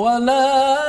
ولا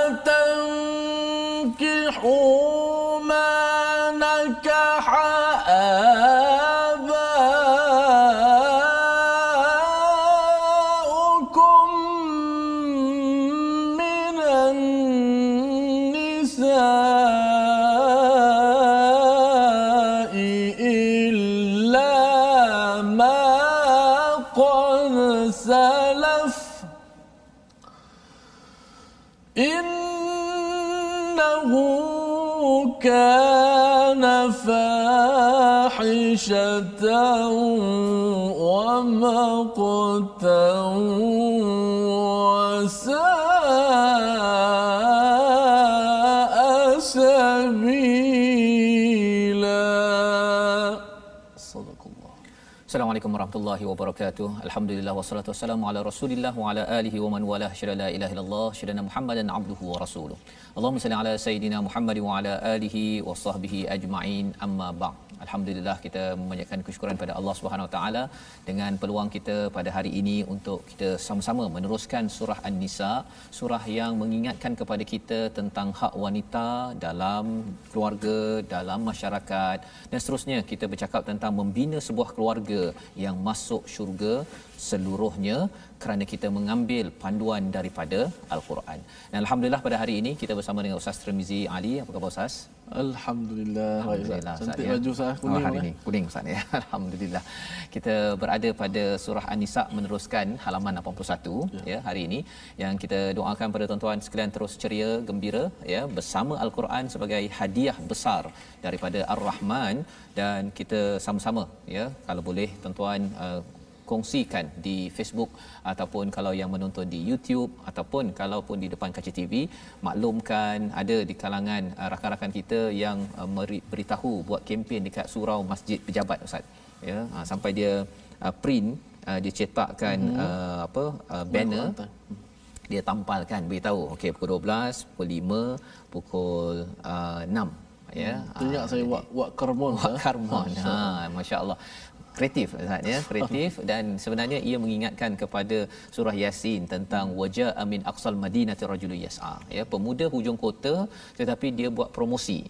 Assalamualaikum warahmatullahi wabarakatuh. Alhamdulillah wassalatu wassalamu ala Rasulillah wa ala alihi wa man walah. Syada la ilaha illallah, syada Muhammadan abduhu wa rasuluh. Allahumma salli ala sayidina Muhammad wa ala alihi wa sahbihi ajma'in. Amma ba'd. Alhamdulillah kita memanjatkan kesyukuran pada Allah Subhanahu Wa Taala dengan peluang kita pada hari ini untuk kita sama-sama meneruskan surah An-Nisa, surah yang mengingatkan kepada kita tentang hak wanita dalam keluarga, dalam masyarakat dan seterusnya kita bercakap tentang membina sebuah keluarga yang masuk syurga seluruhnya kerana kita mengambil panduan daripada Al-Quran. Dan alhamdulillah pada hari ini kita bersama dengan Ustaz Tremizi Ali. Apa khabar Ustaz? Alhamdulillah. Alhamdulillah. Cantik ya. baju saya kuning. oh, hari eh. ini kuning Ustaz ya. Alhamdulillah. Kita berada pada surah An-Nisa meneruskan halaman 81 ya. ya hari ini yang kita doakan pada tuan-tuan sekalian terus ceria, gembira ya bersama Al-Quran sebagai hadiah besar daripada Ar-Rahman dan kita sama-sama ya kalau boleh tuan-tuan uh, kongsikan di Facebook ataupun kalau yang menonton di YouTube ataupun kalaupun di depan kaca TV maklumkan ada di kalangan uh, rakan-rakan kita yang uh, beritahu buat kempen dekat surau masjid pejabat ustaz ya uh, sampai dia uh, print uh, dia cetakkan mm-hmm. uh, apa uh, banner dia tampalkan beritahu okey pukul 12 pukul 5 pukul uh, 6 ya Teringat saya wak wak karbon. Wak Karmon. Ha, masya-Allah. Kreatif Ustaz ya, kreatif dan sebenarnya ia mengingatkan kepada surah Yasin tentang wajah amin aqsal madinati rajulun yas'a. Ya, pemuda hujung kota tetapi dia buat promosi.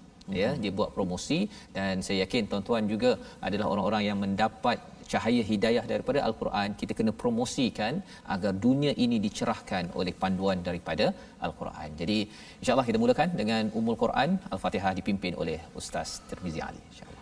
Ya, dia buat promosi dan saya yakin tuan-tuan juga adalah orang-orang yang mendapat cahaya hidayah daripada al-Quran kita kena promosikan agar dunia ini dicerahkan oleh panduan daripada al-Quran. Jadi insya-Allah kita mulakan dengan Ummul Quran Al-Fatihah dipimpin oleh Ustaz Tirmizi Ali insya-Allah.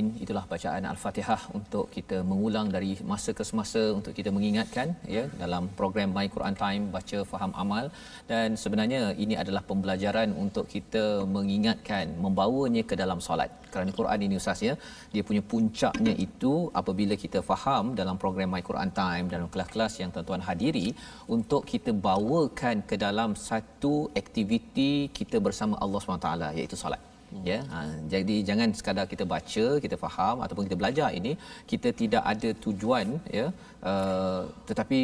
Alamin. Itulah bacaan Al-Fatihah untuk kita mengulang dari masa ke semasa untuk kita mengingatkan ya dalam program My Quran Time baca faham amal dan sebenarnya ini adalah pembelajaran untuk kita mengingatkan membawanya ke dalam solat. Kerana Quran ini ustaz ya, dia punya puncaknya itu apabila kita faham dalam program My Quran Time dalam kelas-kelas yang tuan-tuan hadiri untuk kita bawakan ke dalam satu aktiviti kita bersama Allah SWT iaitu solat ya ha, jadi jangan sekadar kita baca kita faham ataupun kita belajar ini kita tidak ada tujuan ya. Uh, tetapi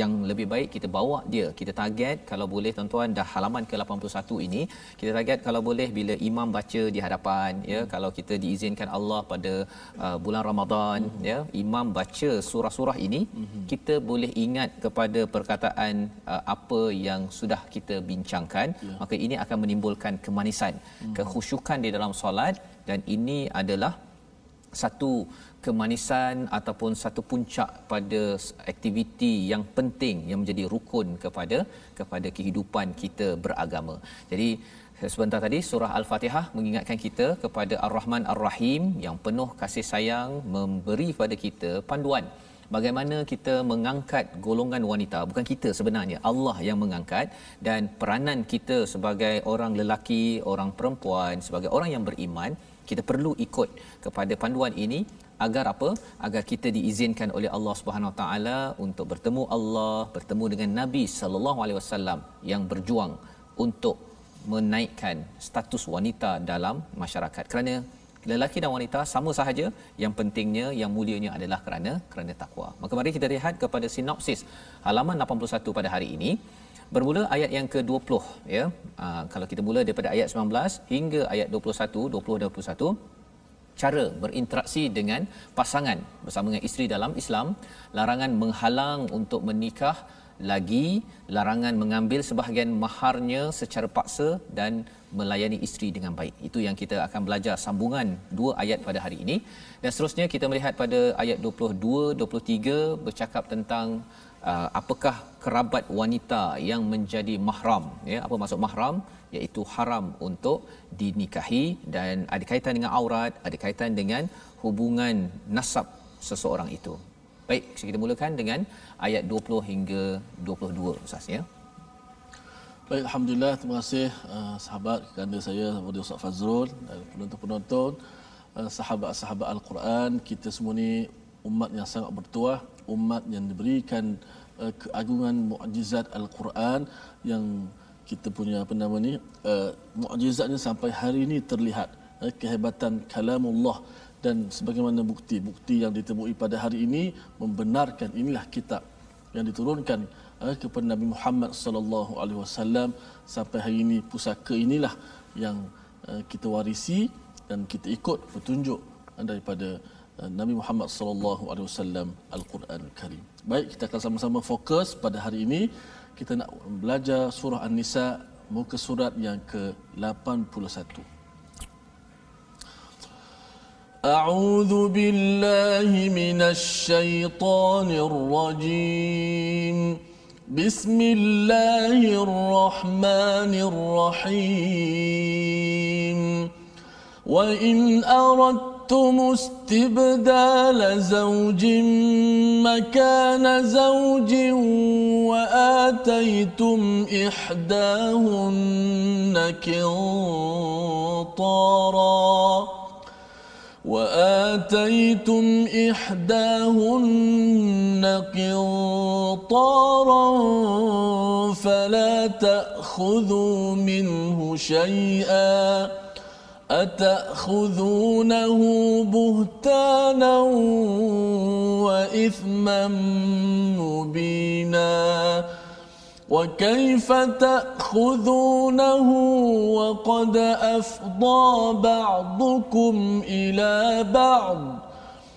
yang lebih baik kita bawa dia kita target kalau boleh tuan-tuan dah halaman ke-81 ini kita target kalau boleh bila imam baca di hadapan ya kalau kita diizinkan Allah pada uh, bulan Ramadan mm-hmm. ya imam baca surah-surah ini mm-hmm. kita boleh ingat kepada perkataan uh, apa yang sudah kita bincangkan yeah. maka ini akan menimbulkan kemanisan mm-hmm. kekhusyukan di dalam solat dan ini adalah satu kemanisan ataupun satu puncak pada aktiviti yang penting yang menjadi rukun kepada kepada kehidupan kita beragama. Jadi sebentar tadi surah al-Fatihah mengingatkan kita kepada Ar-Rahman Ar-Rahim yang penuh kasih sayang memberi pada kita panduan bagaimana kita mengangkat golongan wanita bukan kita sebenarnya Allah yang mengangkat dan peranan kita sebagai orang lelaki orang perempuan sebagai orang yang beriman kita perlu ikut kepada panduan ini agar apa? Agar kita diizinkan oleh Allah Subhanahu Wa Taala untuk bertemu Allah bertemu dengan Nabi sallallahu alaihi wasallam yang berjuang untuk menaikkan status wanita dalam masyarakat. Kerana lelaki dan wanita sama sahaja yang pentingnya yang mulianya adalah kerana kerana takwa. Maka mari kita lihat kepada sinopsis halaman 81 pada hari ini. Bermula ayat yang ke-20 ya. Aa, ah, kalau kita mula daripada ayat 19 hingga ayat 21 20 21 cara berinteraksi dengan pasangan bersama dengan isteri dalam Islam larangan menghalang untuk menikah lagi larangan mengambil sebahagian maharnya secara paksa dan melayani isteri dengan baik. Itu yang kita akan belajar sambungan dua ayat pada hari ini. Dan seterusnya kita melihat pada ayat 22 23 bercakap tentang uh, apakah kerabat wanita yang menjadi mahram? Ya apa maksud mahram? Iaitu haram untuk dinikahi dan ada kaitan dengan aurat ada kaitan dengan hubungan nasab seseorang itu. Baik kita mulakan dengan ayat 20 hingga 22 ustaz ya. Baik, Alhamdulillah, terima kasih uh, sahabat kerana saya, kepada Ustaz Fazrul dan penonton-penonton, uh, sahabat-sahabat Al-Quran, kita semua ni umat yang sangat bertuah, umat yang diberikan uh, keagungan mukjizat Al-Quran yang kita punya apa nama ni uh, mukjizatnya sampai hari ini terlihat uh, kehebatan kalamullah dan sebagaimana bukti-bukti yang ditemui pada hari ini membenarkan inilah kitab yang diturunkan uh, kepada Nabi Muhammad sallallahu alaihi wasallam. Sampai hari ini pusaka inilah yang uh, kita warisi dan kita ikut petunjuk uh, daripada Eh, Nabi Muhammad sallallahu alaihi wasallam Al-Quran Karim. Baik, kita akan sama-sama fokus pada hari ini kita nak belajar surah An-Nisa muka surat yang ke-81. A'udzu billahi minasy syaithanir rajim. Bismillahirrahmanirrahim. Wa in الرحيم أردتم استبدال زوج مكان زوج وآتيتم إحداهن كنطارا وآتيتم إحداهن قنطارا فلا تأخذوا منه شيئا أتأخذونه بهتانا وإثما مبينا؟ وكيف تأخذونه وقد أفضى بعضكم إلى بعض؟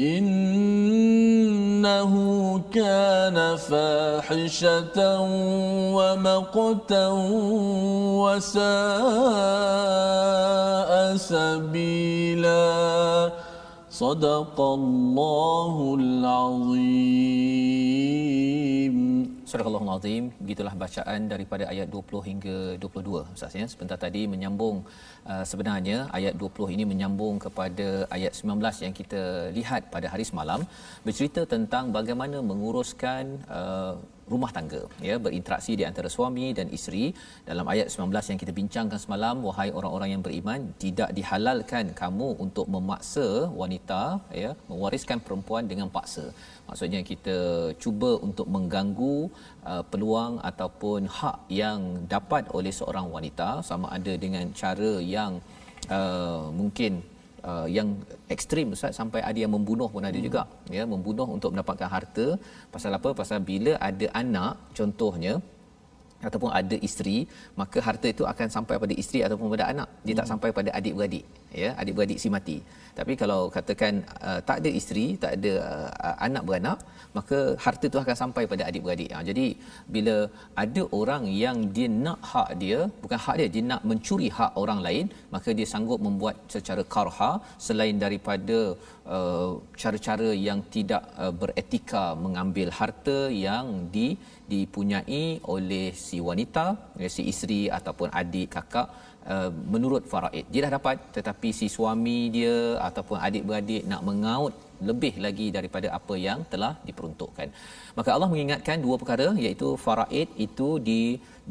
إنه كان فاحشة ومقتا وساء سبيلا. صدق الله العظيم. Surah Al-Azim, begitulah bacaan daripada ayat 20 hingga 22 Ustaz ya. Sebentar tadi menyambung uh, sebenarnya ayat 20 ini menyambung kepada ayat 19 yang kita lihat pada hari semalam. Bercerita tentang bagaimana menguruskan uh, rumah tangga ya. Berinteraksi di antara suami dan isteri. Dalam ayat 19 yang kita bincangkan semalam wahai orang-orang yang beriman tidak dihalalkan kamu untuk memaksa wanita ya mewariskan perempuan dengan paksa maksudnya kita cuba untuk mengganggu uh, peluang ataupun hak yang dapat oleh seorang wanita sama ada dengan cara yang uh, mungkin uh, yang ekstrim ustaz. Sampai ada yang membunuh pun ada hmm. juga ya membunuh untuk mendapatkan harta. Pasal apa? Pasal bila ada anak contohnya ataupun ada isteri maka harta itu akan sampai pada isteri ataupun pada anak. Dia hmm. tak sampai pada adik-beradik ya adik-beradik si mati. Tapi kalau katakan uh, tak ada isteri tak ada uh, anak beranak maka harta itu akan sampai pada adik-beradik. Ha, jadi bila ada orang yang dia nak hak dia bukan hak dia dia nak mencuri hak orang lain maka dia sanggup membuat secara karha selain daripada uh, cara-cara yang tidak uh, beretika mengambil harta yang di dipunyai oleh si wanita si isteri ataupun adik kakak Uh, menurut faraid. Dia dah dapat tetapi si suami dia ataupun adik-beradik nak mengaut lebih lagi daripada apa yang telah diperuntukkan. Maka Allah mengingatkan dua perkara iaitu faraid itu di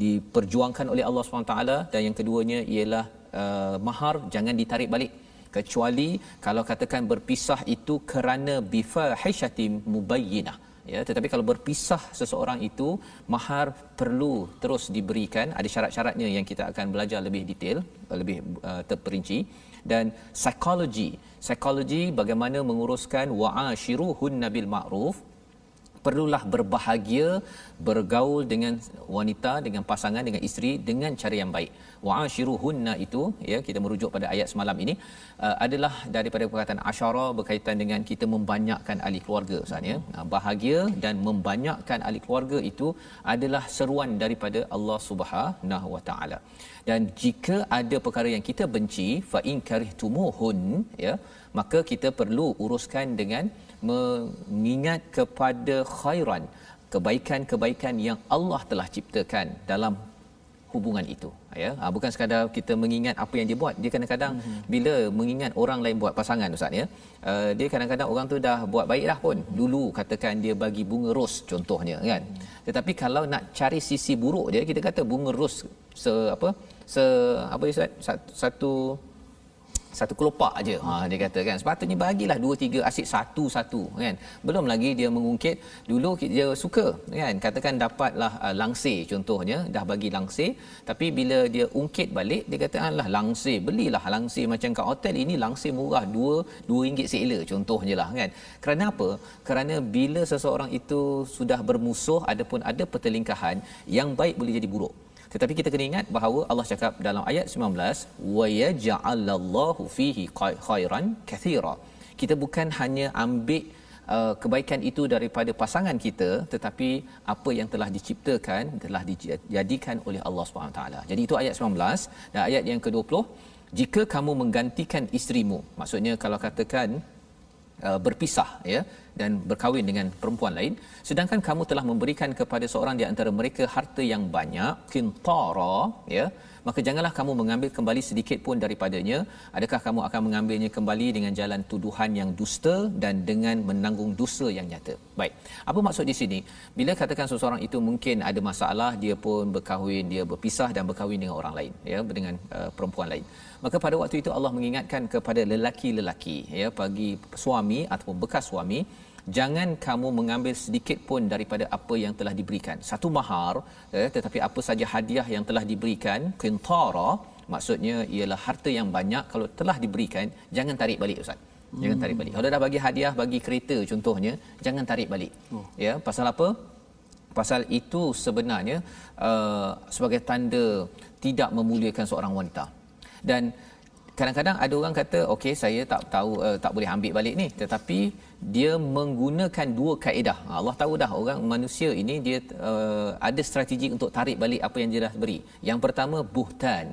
diperjuangkan oleh Allah SWT dan yang keduanya ialah uh, mahar jangan ditarik balik. Kecuali kalau katakan berpisah itu kerana bifahishatim mubayyinah ya tetapi kalau berpisah seseorang itu mahar perlu terus diberikan. Ada syarat-syaratnya yang kita akan belajar lebih detail lebih uh, terperinci. Dan psikologi psikologi bagaimana menguruskan wa'ashiruhun nabil ma'ruf perlulah berbahagia bergaul dengan wanita dengan pasangan dengan isteri dengan cara yang baik. Wa'ashiruhunna itu ya kita merujuk pada ayat semalam ini uh, adalah daripada perkataan asyara berkaitan dengan kita membanyakkan ahli keluarga ustaz ya. Uh, bahagia dan membanyakkan ahli keluarga itu adalah seruan daripada Allah Subhanahu wa taala. Dan jika ada perkara yang kita benci fa in karihtumuhun ya maka kita perlu uruskan dengan mengingat kepada khairan kebaikan-kebaikan yang Allah telah ciptakan dalam hubungan itu. Ya ha, bukan sekadar kita mengingat apa yang dia buat dia kadang-kadang mm-hmm. bila mengingat orang lain buat pasangan ustaz ya uh, dia kadang-kadang orang tu dah buat baik dah pun. Dulu katakan dia bagi bunga ros contohnya kan. Mm. tetapi kalau nak cari sisi buruk dia kita kata bunga ros se apa se apa ustaz? Satu satu kelopak aja ha dia kata kan sepatutnya bagilah dua tiga asyik satu satu kan. Belum lagi dia mengungkit dulu dia suka kan. Katakan dapatlah uh, langsir contohnya dah bagi langsir tapi bila dia ungkit balik dia kata alah langsir belilah langsir macam kat hotel ini langsir murah 2 2 ringgit sela contohnya lah kan. Kerana apa? Kerana bila seseorang itu sudah bermusuh ataupun ada pertelingkahan yang baik boleh jadi buruk tetapi kita kena ingat bahawa Allah cakap dalam ayat 19 wa yaj'alallahu fihi khairan kathira. Kita bukan hanya ambil uh, kebaikan itu daripada pasangan kita tetapi apa yang telah diciptakan telah dijadikan oleh Allah Subhanahu taala. Jadi itu ayat 19 dan ayat yang ke-20 jika kamu menggantikan isterimu maksudnya kalau katakan uh, berpisah ya dan berkahwin dengan perempuan lain. Sedangkan kamu telah memberikan kepada seorang di antara mereka harta yang banyak kintara ya. Maka janganlah kamu mengambil kembali sedikit pun daripadanya. Adakah kamu akan mengambilnya kembali dengan jalan tuduhan yang dusta dan dengan menanggung dosa yang nyata? Baik. Apa maksud di sini? Bila katakan seseorang itu mungkin ada masalah dia pun berkahwin dia berpisah dan berkahwin dengan orang lain ya dengan uh, perempuan lain maka pada waktu itu Allah mengingatkan kepada lelaki-lelaki ya bagi suami ataupun bekas suami jangan kamu mengambil sedikit pun daripada apa yang telah diberikan. Satu mahar ya, tetapi apa saja hadiah yang telah diberikan qintara maksudnya ialah harta yang banyak kalau telah diberikan jangan tarik balik ustaz. Jangan tarik balik. Kalau dah bagi hadiah bagi kereta contohnya jangan tarik balik. Oh. ya pasal apa? Pasal itu sebenarnya uh, sebagai tanda tidak memuliakan seorang wanita dan kadang-kadang ada orang kata okey saya tak tahu uh, tak boleh ambil balik ni. Tetapi dia menggunakan dua kaedah. Allah tahu dah orang manusia ini dia uh, ada strategi untuk tarik balik apa yang dia dah beri. Yang pertama buhtan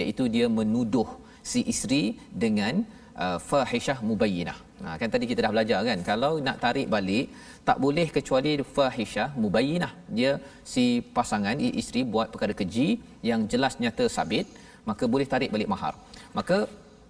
iaitu dia menuduh si isteri dengan uh, fahishah mubayyinah. Ha, kan tadi kita dah belajar kan kalau nak tarik balik tak boleh kecuali fahisyah mubayyinah. Dia si pasangan isteri buat perkara keji yang jelas nyata sabit maka boleh tarik balik mahar. Maka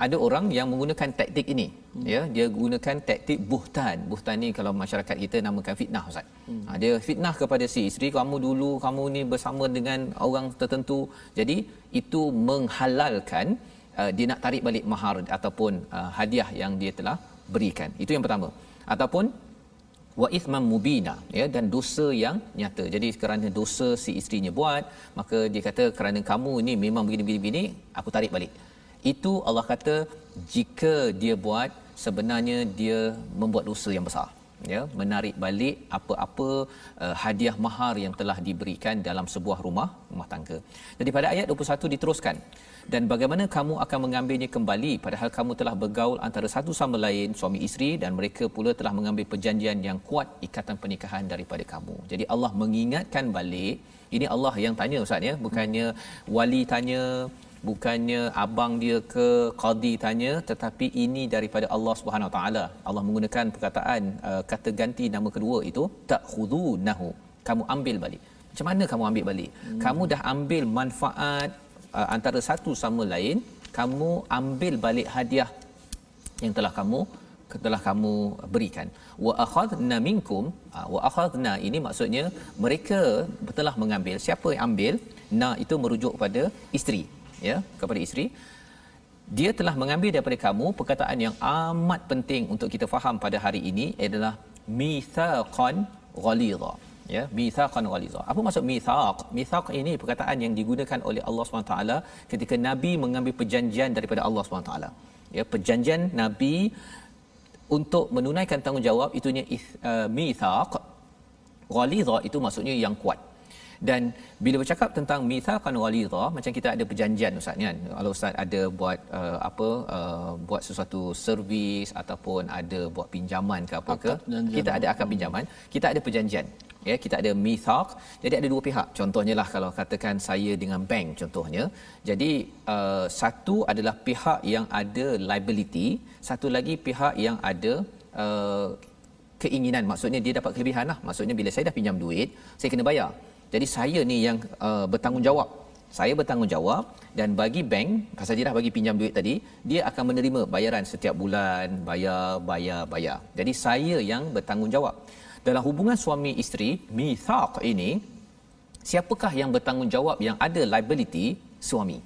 ada orang yang menggunakan taktik ini. Hmm. ya dia gunakan taktik buhtan. Buhtan ni kalau masyarakat kita namakan fitnah ustaz. Hmm. ha, dia fitnah kepada si isteri kamu dulu kamu ni bersama dengan orang tertentu. Jadi itu menghalalkan uh, dia nak tarik balik mahar ataupun uh, hadiah yang dia telah berikan. Itu yang pertama. Ataupun wa ithman mubina ya dan dosa yang nyata. Jadi kerana dosa si isterinya buat maka dia kata kerana kamu ni memang begini begini begini aku tarik balik. Itu Allah kata jika dia buat sebenarnya dia membuat dosa yang besar. Ya menarik balik apa-apa uh, hadiah mahar yang telah diberikan dalam sebuah rumah rumah tangga. Jadi pada ayat 21 diteruskan dan bagaimana kamu akan mengambilnya kembali padahal kamu telah bergaul antara satu sama lain suami isteri dan mereka pula telah mengambil perjanjian yang kuat ikatan pernikahan daripada kamu. Jadi Allah mengingatkan balik ini Allah yang tanya ustaz ya. Bukannya wali tanya bukannya abang dia ke qadi tanya tetapi ini daripada Allah Subhanahu taala. Allah menggunakan perkataan uh, kata ganti nama kedua itu ta'khudunahu kamu ambil balik. Macam mana kamu ambil balik? Hmm. kamu dah ambil manfaat uh, antara satu sama lain kamu ambil balik hadiah yang telah kamu telah kamu berikan. Wa akhadna minkum uh, wa akhadna ini maksudnya mereka telah mengambil. Siapa yang ambil na itu merujuk pada isteri ya kepada isteri. Dia telah mengambil daripada kamu perkataan yang amat penting untuk kita faham pada hari ini adalah mithaqan ghalidha ya mithaqan ghalidha apa maksud mithaq? Mithaq ini perkataan yang digunakan oleh Allah SWT ketika nabi mengambil perjanjian daripada Allah SWT ya perjanjian nabi untuk menunaikan tanggungjawab itunya uh, mithaq. Ghalidha itu maksudnya yang kuat dan bila bercakap tentang mithaqan walidha macam kita ada perjanjian ustaz kan? Kalau ustaz ada buat uh, apa uh, buat sesuatu servis ataupun ada buat pinjaman ke apa ke kita ada akad pinjaman kita ada perjanjian ya? Kita ada mithaq. Jadi ada dua pihak. Contohnya lah kalau katakan saya dengan bank contohnya. Jadi uh, satu adalah pihak yang ada liability satu lagi pihak yang ada uh, keinginan. Maksudnya dia dapat kelebihan lah. Maksudnya bila saya dah pinjam duit saya kena bayar jadi saya ni yang uh, bertanggungjawab. Saya bertanggungjawab dan bagi bank, dah bagi pinjam duit tadi, dia akan menerima bayaran setiap bulan, bayar, bayar, bayar. Jadi saya yang bertanggungjawab. Dalam hubungan suami isteri, mithaq ini, siapakah yang bertanggungjawab yang ada liability? Suami.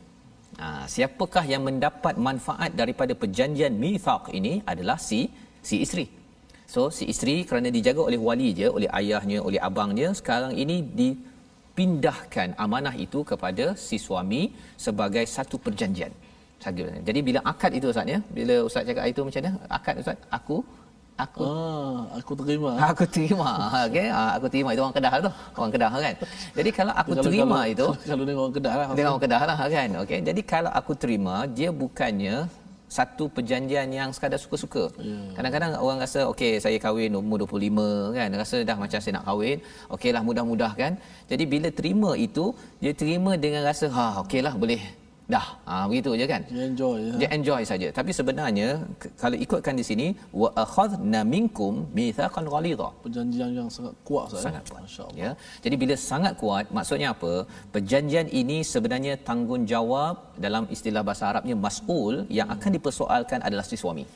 Ha, siapakah yang mendapat manfaat daripada perjanjian mithaq ini adalah si si isteri. So si isteri kerana dijaga oleh wali dia, oleh ayahnya, oleh abangnya, sekarang ini di pindahkan amanah itu kepada si suami sebagai satu perjanjian. Jadi bila akad itu Ustaz ya, bila Ustaz cakap itu macam mana? Akad Ustaz, aku aku ah, aku terima. Aku terima. Okey, ah, aku terima itu orang Kedah tu. Orang Kedah kan. Jadi kalau aku kalau, terima kalau, itu kalau dengan orang Kedah lah. Dengan orang Kedah lah kan. Okey. Jadi kalau aku terima, dia bukannya satu perjanjian yang sekadar suka-suka. Yeah. Kadang-kadang orang rasa okey saya kahwin umur 25 kan rasa dah macam saya nak kahwin. Okeylah mudah-mudah kan. Jadi bila terima itu dia terima dengan rasa ha okeylah boleh dah. Ha begitu je kan? Dia enjoy ya. dia enjoy saja. Tapi sebenarnya kalau ikutkan di sini wa akhadna minkum mithaqan ghalidha. Perjanjian yang sangat kuat saya sangat kuat ya. Jadi bila sangat kuat maksudnya apa? Perjanjian ini sebenarnya tanggungjawab dalam istilah bahasa Arabnya mas'ul yang akan dipersoalkan adalah si suami.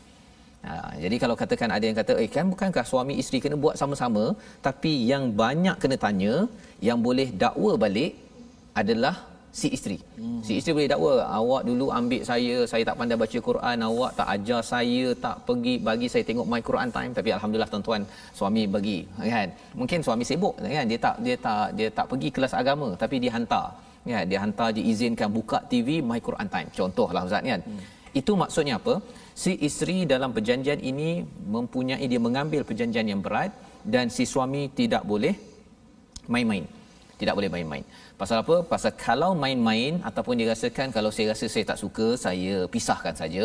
Ha, jadi kalau katakan ada yang kata, eh kan bukankah suami isteri kena buat sama-sama, tapi yang banyak kena tanya, yang boleh dakwa balik adalah si isteri. Hmm. Si isteri boleh dakwa, awak dulu ambil saya, saya tak pandai baca Quran, awak tak ajar saya, tak pergi bagi saya tengok my Quran time tapi alhamdulillah tuan-tuan suami bagi, kan. Mungkin suami sibuk kan, dia tak dia tak dia tak pergi kelas agama tapi dia hantar. Ya, dia hantar diizinkan buka TV my Quran time. Contohlah ustaz kan. Hmm. Itu maksudnya apa? Si isteri dalam perjanjian ini mempunyai dia mengambil perjanjian yang berat dan si suami tidak boleh main-main. Tidak boleh main-main. Pasal apa? Pasal kalau main-main ataupun dia rasakan kalau saya rasa saya tak suka, saya pisahkan saja.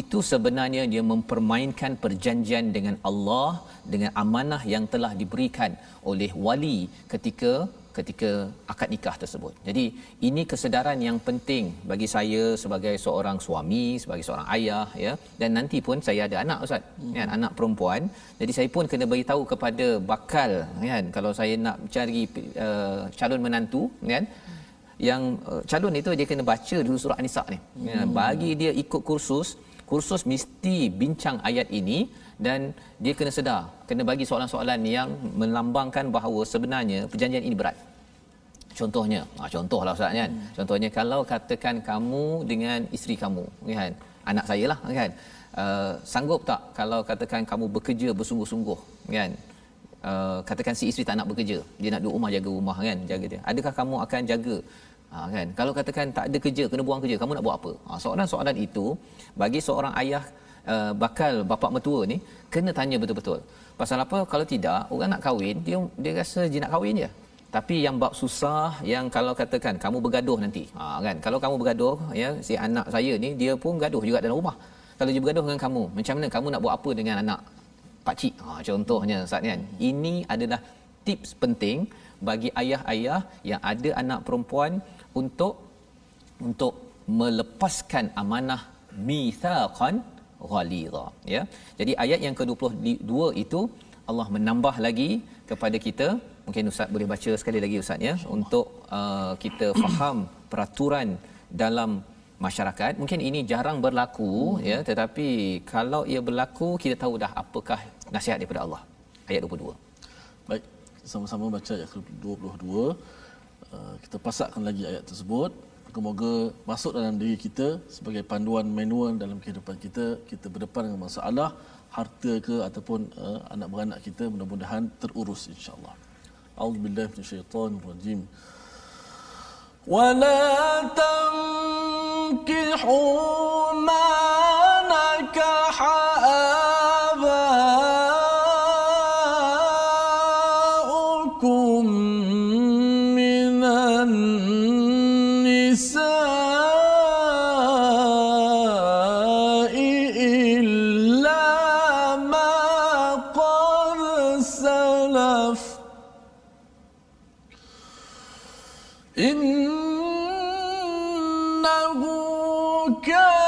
Itu sebenarnya dia mempermainkan perjanjian dengan Allah dengan amanah yang telah diberikan oleh wali ketika ketika akad nikah tersebut. Jadi ini kesedaran yang penting bagi saya sebagai seorang suami, sebagai seorang ayah ya. Dan nanti pun saya ada anak ustaz, hmm. kan anak perempuan. Jadi saya pun kena beritahu kepada bakal kan kalau saya nak cari uh, calon menantu kan yang uh, calon itu dia kena baca dulu surah An-Nisa ni. Ya, hmm. bagi dia ikut kursus, kursus mesti bincang ayat ini dan dia kena sedar kena bagi soalan-soalan yang melambangkan bahawa sebenarnya perjanjian ini berat. Contohnya ha, contohlah ustaz kan? Hmm. contohnya kalau katakan kamu dengan isteri kamu kan? Anak saya lah kan? Uh, sanggup tak kalau katakan kamu bekerja bersungguh-sungguh kan? Uh, katakan si isteri tak nak bekerja dia nak duduk rumah jaga rumah kan? Jaga dia. Adakah kamu akan jaga? Ha, kan? Kalau katakan tak ada kerja kena buang kerja kamu nak buat apa? Ha, soalan-soalan itu bagi seorang ayah uh, bakal bapa mertua ni kena tanya betul-betul. Pasal apa? Kalau tidak, orang nak kahwin, dia dia rasa dia nak kahwin je. Tapi yang bab susah yang kalau katakan kamu bergaduh nanti. Ha kan? Kalau kamu bergaduh ya si anak saya ni dia pun gaduh juga dalam rumah. Kalau dia bergaduh dengan kamu, macam mana kamu nak buat apa dengan anak pak cik? Ha contohnya Ustaz kan. Ini adalah tips penting bagi ayah-ayah yang ada anak perempuan untuk untuk melepaskan amanah mithaqan ghalidha ya. Jadi ayat yang ke-22 itu Allah menambah lagi kepada kita. Mungkin ustaz boleh baca sekali lagi ustaz ya untuk uh, kita faham peraturan dalam masyarakat. Mungkin ini jarang berlaku hmm. ya tetapi kalau ia berlaku kita tahu dah apakah nasihat daripada Allah. Ayat 22 baik sama-sama baca ayat 22 uh, kita pasakkan lagi ayat tersebut moga masuk dalam diri kita sebagai panduan manual dalam kehidupan kita kita berdepan dengan masalah harta ke ataupun eh, uh, anak beranak kita mudah-mudahan terurus insyaallah. Auzubillahi minasyaitanir rajim wala tankihu ma الخلاف إنه كان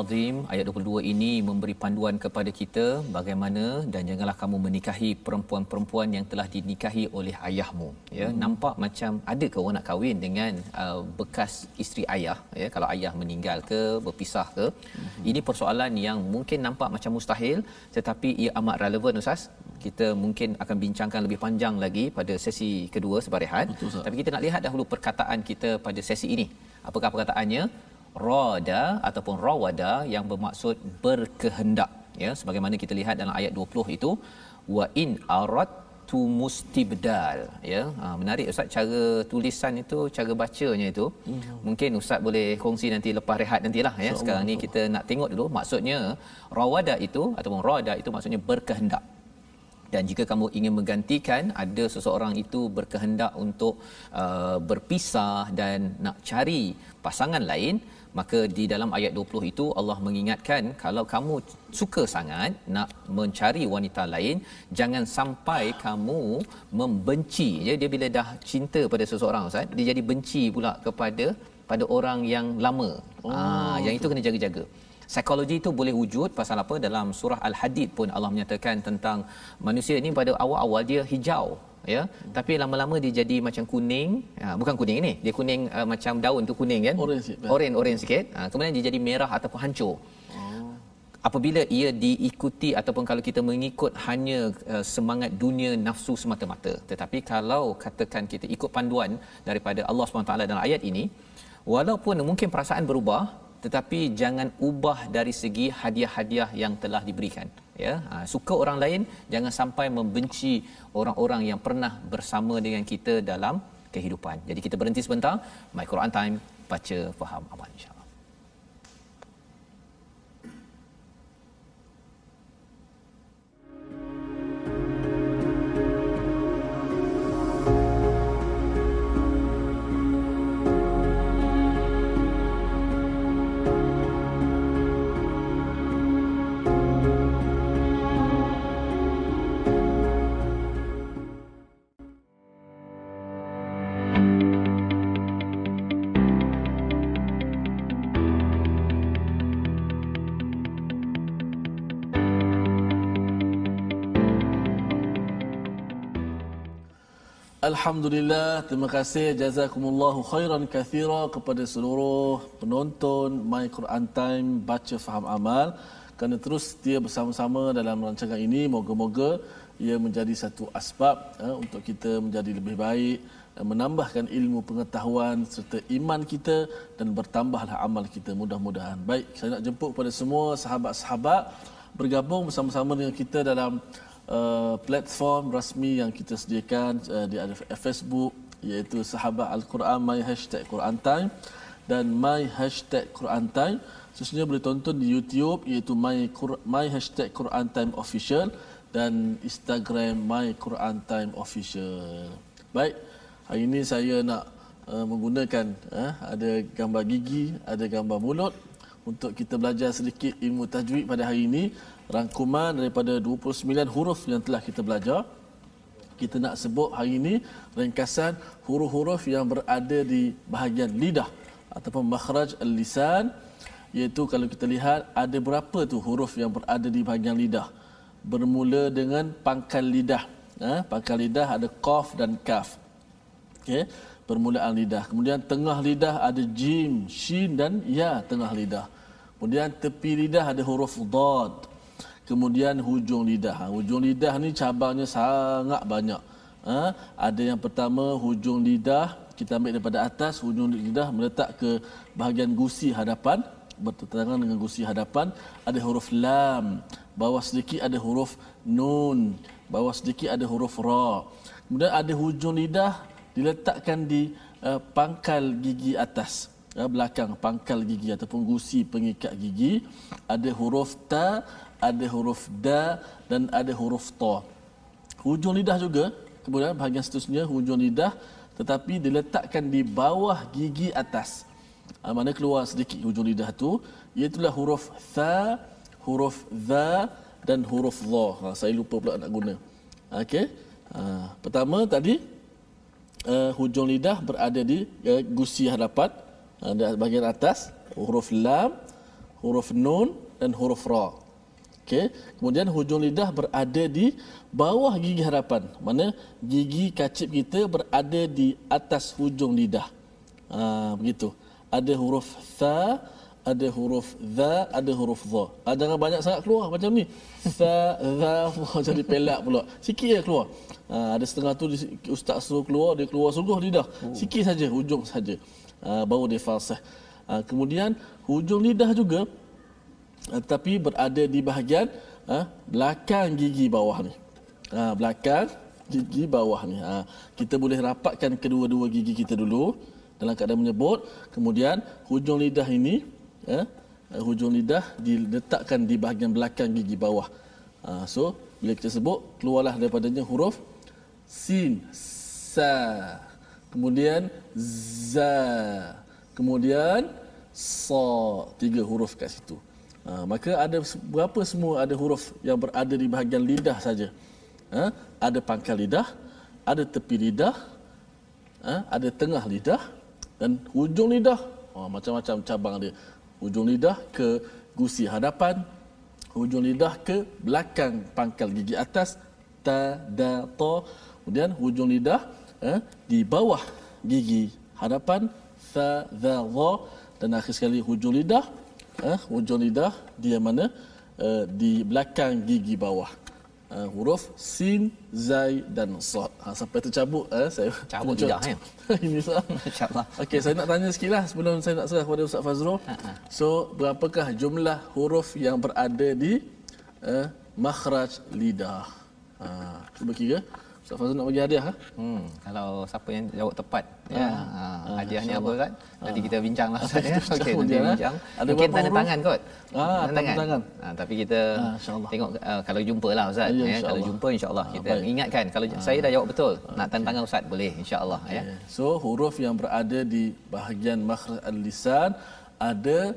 Azim ayat 22 ini memberi panduan kepada kita bagaimana dan janganlah kamu menikahi perempuan-perempuan yang telah dinikahi oleh ayahmu. Ya hmm. nampak macam ada ke orang nak kahwin dengan uh, bekas isteri ayah? Ya kalau ayah meninggal ke berpisah ke? Hmm. ini persoalan yang mungkin nampak macam mustahil tetapi ia amat relevan ustaz. Kita mungkin akan bincangkan lebih panjang lagi pada sesi kedua sebarehat tapi kita nak lihat dahulu perkataan kita pada sesi ini. Apakah perkataannya rada ataupun rawada yang bermaksud berkehendak ya. Sebagaimana kita lihat dalam ayat 20 itu wa in arat tu mustibdal ya. Ha, menarik ustaz cara tulisan itu cara bacanya itu. Mm-hmm. mungkin ustaz boleh kongsi nanti lepas rehat nantilah ya. Sekarang ni kita nak tengok dulu maksudnya rawada itu ataupun rada itu maksudnya berkehendak. Dan jika kamu ingin menggantikan ada seseorang itu berkehendak untuk uh, berpisah dan nak cari pasangan lain maka di dalam ayat 20 itu Allah mengingatkan kalau kamu suka sangat nak mencari wanita lain jangan sampai kamu membenci. Ya dia bila dah cinta pada seseorang ustaz dia jadi benci pula kepada pada orang yang lama. Oh, ha, yang itu kena jaga-jaga. Psikologi itu boleh wujud pasal apa? Dalam surah al-hadid pun Allah menyatakan tentang manusia ini pada awal-awal dia hijau ya. Tapi lama-lama dia jadi macam kuning. Ya, bukan kuning ini dia kuning uh, macam daun tu kuning kan? Oren oren oren sikit. Ha, kemudian dia jadi merah ataupun hancur. Oh. apabila ia diikuti ataupun kalau kita mengikut hanya uh, semangat dunia nafsu semata-mata tetapi kalau katakan kita ikut panduan daripada Allah SWT dalam ayat ini walaupun mungkin perasaan berubah tetapi jangan ubah dari segi hadiah-hadiah yang telah diberikan ya ha, suka orang lain jangan sampai membenci orang-orang yang pernah bersama dengan kita dalam kehidupan. Jadi kita berhenti sebentar. My Quran Time baca faham amal insya Alhamdulillah, terima kasih jazakumullahu khairan kathira kepada seluruh penonton My Quran Time baca faham amal kerana terus setia bersama-sama dalam rancangan ini moga-moga ia menjadi satu asbab eh, untuk kita menjadi lebih baik eh, menambahkan ilmu pengetahuan serta iman kita dan bertambahlah amal kita mudah-mudahan. Baik, saya nak jemput kepada semua sahabat-sahabat bergabung bersama-sama dengan kita dalam uh, platform rasmi yang kita sediakan uh, di Facebook iaitu sahabat Al-Quran my hashtag Quran Time dan my hashtag Quran Time sesungguhnya boleh tonton di YouTube iaitu my my hashtag Quran Time official dan Instagram my Quran Time official. Baik, hari ini saya nak uh, menggunakan uh, ada gambar gigi, ada gambar mulut untuk kita belajar sedikit ilmu tajwid pada hari ini rangkuman daripada 29 huruf yang telah kita belajar. Kita nak sebut hari ini ringkasan huruf-huruf yang berada di bahagian lidah ataupun makhraj al-lisan. Iaitu kalau kita lihat ada berapa tu huruf yang berada di bahagian lidah? Bermula dengan pangkal lidah. Ha? pangkal lidah ada qaf dan kaf. Okey permulaan lidah. Kemudian tengah lidah ada jim shin dan ya tengah lidah. Kemudian tepi lidah ada huruf dad kemudian hujung lidah. Ha, hujung lidah ni cabangnya sangat banyak. Ha, ada yang pertama hujung lidah, kita ambil daripada atas, hujung lidah meletak ke bahagian gusi hadapan, bertentangan dengan gusi hadapan, ada huruf lam, bawah sedikit ada huruf nun, bawah sedikit ada huruf ra. Kemudian ada hujung lidah diletakkan di uh, pangkal gigi atas. Uh, belakang pangkal gigi ataupun gusi pengikat gigi ada huruf ta ada huruf da dan ada huruf ta. Hujung lidah juga, kemudian bahagian seterusnya hujung lidah tetapi diletakkan di bawah gigi atas. Ha, mana keluar sedikit hujung lidah tu, iaitulah huruf tha, huruf za dan huruf dha. Ha, saya lupa pula nak guna. Okey. Ha, pertama tadi uh, hujung lidah berada di uh, gusi hadapan uh, bahagian atas huruf lam, huruf nun dan huruf ra. Okey. Kemudian hujung lidah berada di bawah gigi harapan. Mana gigi kacip kita berada di atas hujung lidah. Ha, begitu. Ada huruf tha, ada huruf za, ada huruf dha. Ha, jangan banyak sangat keluar macam ni. Tha, za, jadi pelak pula. Sikit je keluar. Ha, ada setengah tu ustaz suruh keluar, dia keluar sungguh lidah. Sikit saja, hujung saja. Ha, baru dia fasih. Ha, kemudian hujung lidah juga uh, tapi berada di bahagian uh, belakang gigi bawah ni. Uh, belakang gigi bawah ni. Uh, kita boleh rapatkan kedua-dua gigi kita dulu dalam keadaan menyebut. Kemudian hujung lidah ini, uh, hujung lidah diletakkan di bahagian belakang gigi bawah. Uh, so bila kita sebut keluarlah daripadanya huruf sin, sa, kemudian za, kemudian sa, tiga huruf kat situ. Ha, maka ada berapa semua ada huruf yang berada di bahagian lidah saja. Ha, ada pangkal lidah, ada tepi lidah, ha, ada tengah lidah dan hujung lidah. Ha, macam-macam cabang dia. Hujung lidah ke gusi hadapan, hujung lidah ke belakang pangkal gigi atas, ta, da, to. Kemudian hujung lidah ha, di bawah gigi hadapan, fa, za, za. Dan akhir sekali hujung lidah uh, hujung lidah dia mana? Uh, di belakang gigi bawah. Uh, huruf sin zai dan sad ha sampai tercabut eh saya cabut lidah ya ini sah insyaallah. Okey saya nak tanya sikitlah sebelum saya nak serah kepada ustaz Fazrul. Uh-huh. so berapakah jumlah huruf yang berada di uh, makhraj lidah? Ha cuba kira Ustaz Fazrul nak bagi hadiah ha? Hmm, kalau siapa yang jawab tepat ya. Ha, hadiahnya apa kan? Nanti kita bincanglah Ustaz ya. Okey, nanti kemudian, ha? bincang. Ada Mungkin tanda tangan kot. Ah, tanda tangan. Ha, tapi kita Ah, tengok uh, kalau jumpa lah Ustaz Ya, ya. Kalau jumpa insya-Allah kita baik. ingatkan kalau saya dah jawab betul nak tanda tangan Ustaz boleh insya-Allah ya. So huruf yang berada di bahagian makhraj al-lisan ada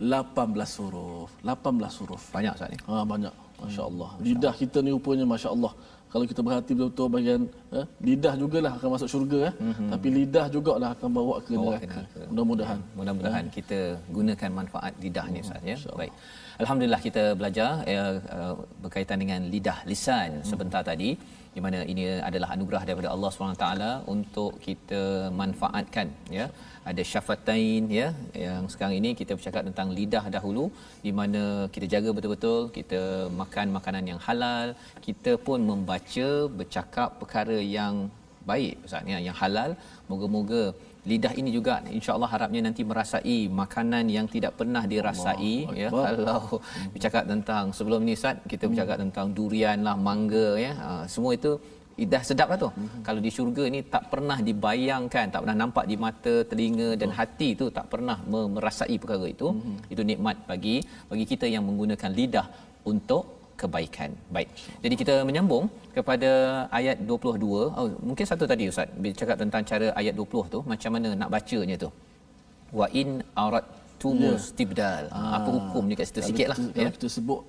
18 huruf. 18 huruf. Banyak Ustaz ni. Ha banyak. Masya-Allah. Lidah kita ni rupanya masya-Allah. Kalau kita berhati betul-betul bahagian eh, lidah jugalah akan masuk syurga eh. Mm-hmm. Tapi lidah jugalah akan bawa ke Bawa neraka. neraka. Mudah-mudahan. Mudah-mudahan kita gunakan manfaat lidah ni Ustaz ya. Baik. Alhamdulillah kita belajar ya, uh, berkaitan dengan lidah lisan sebentar tadi di mana ini adalah anugerah daripada Allah SWT untuk kita manfaatkan ya. Ada syafatain ya yang sekarang ini kita bercakap tentang lidah dahulu di mana kita jaga betul-betul kita makan makanan yang halal kita pun membaca bercakap perkara yang baik Ustaz ya yang halal. Moga-moga lidah ini juga insyaallah harapnya nanti merasai makanan yang tidak pernah dirasai Allah ya Akbar. kalau bercakap tentang sebelum ni Ustaz kita bercakap tentang durian lah mangga ya ha, semua itu dah sedap lah tu. Mm-hmm. Kalau di syurga ni tak pernah dibayangkan, tak pernah nampak di mata, telinga dan hati tu tak pernah me- merasai perkara itu. Mm-hmm. Itu nikmat bagi bagi kita yang menggunakan lidah untuk kebaikan. Baik. Jadi kita menyambung kepada ayat 22. Oh, mungkin satu tadi Ustaz bercakap tentang cara ayat 20 tu macam mana nak bacanya tu. Wa in aradtumul Ya. istibdal. Ah. Apa hukum ni kat situ sikitlah kita, ya. kita sebut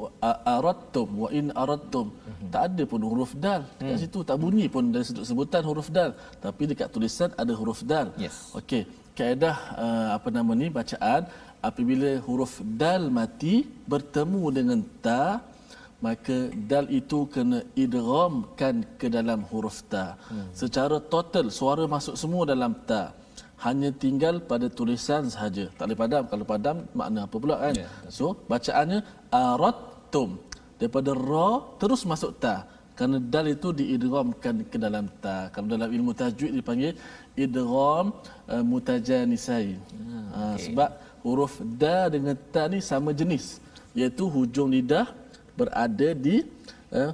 aradtum wa in aradtum Mhm. tak ada pun huruf dal kat Hmm. situ tak bunyi pun dari sudut sebutan huruf dal tapi dekat tulisan ada huruf dal Yes. okey kaedah uh, apa nama ni bacaan apabila huruf dal mati bertemu dengan ta maka dal itu kena idghamkan ke dalam huruf ta. Hmm. secara total suara masuk semua dalam ta. Hanya tinggal pada tulisan sahaja. Tak boleh padam. Kalau padam makna apa pula kan? Ya, so bacaannya aradtum daripada ra terus masuk ta. Kerana dal itu diidghamkan ke dalam ta. Kalau dalam ilmu tajwid dipanggil idgham uh, mutajanisain ha, okey. sebab huruf da dengan ta ni sama jenis. Iaitu hujung lidah berada di uh,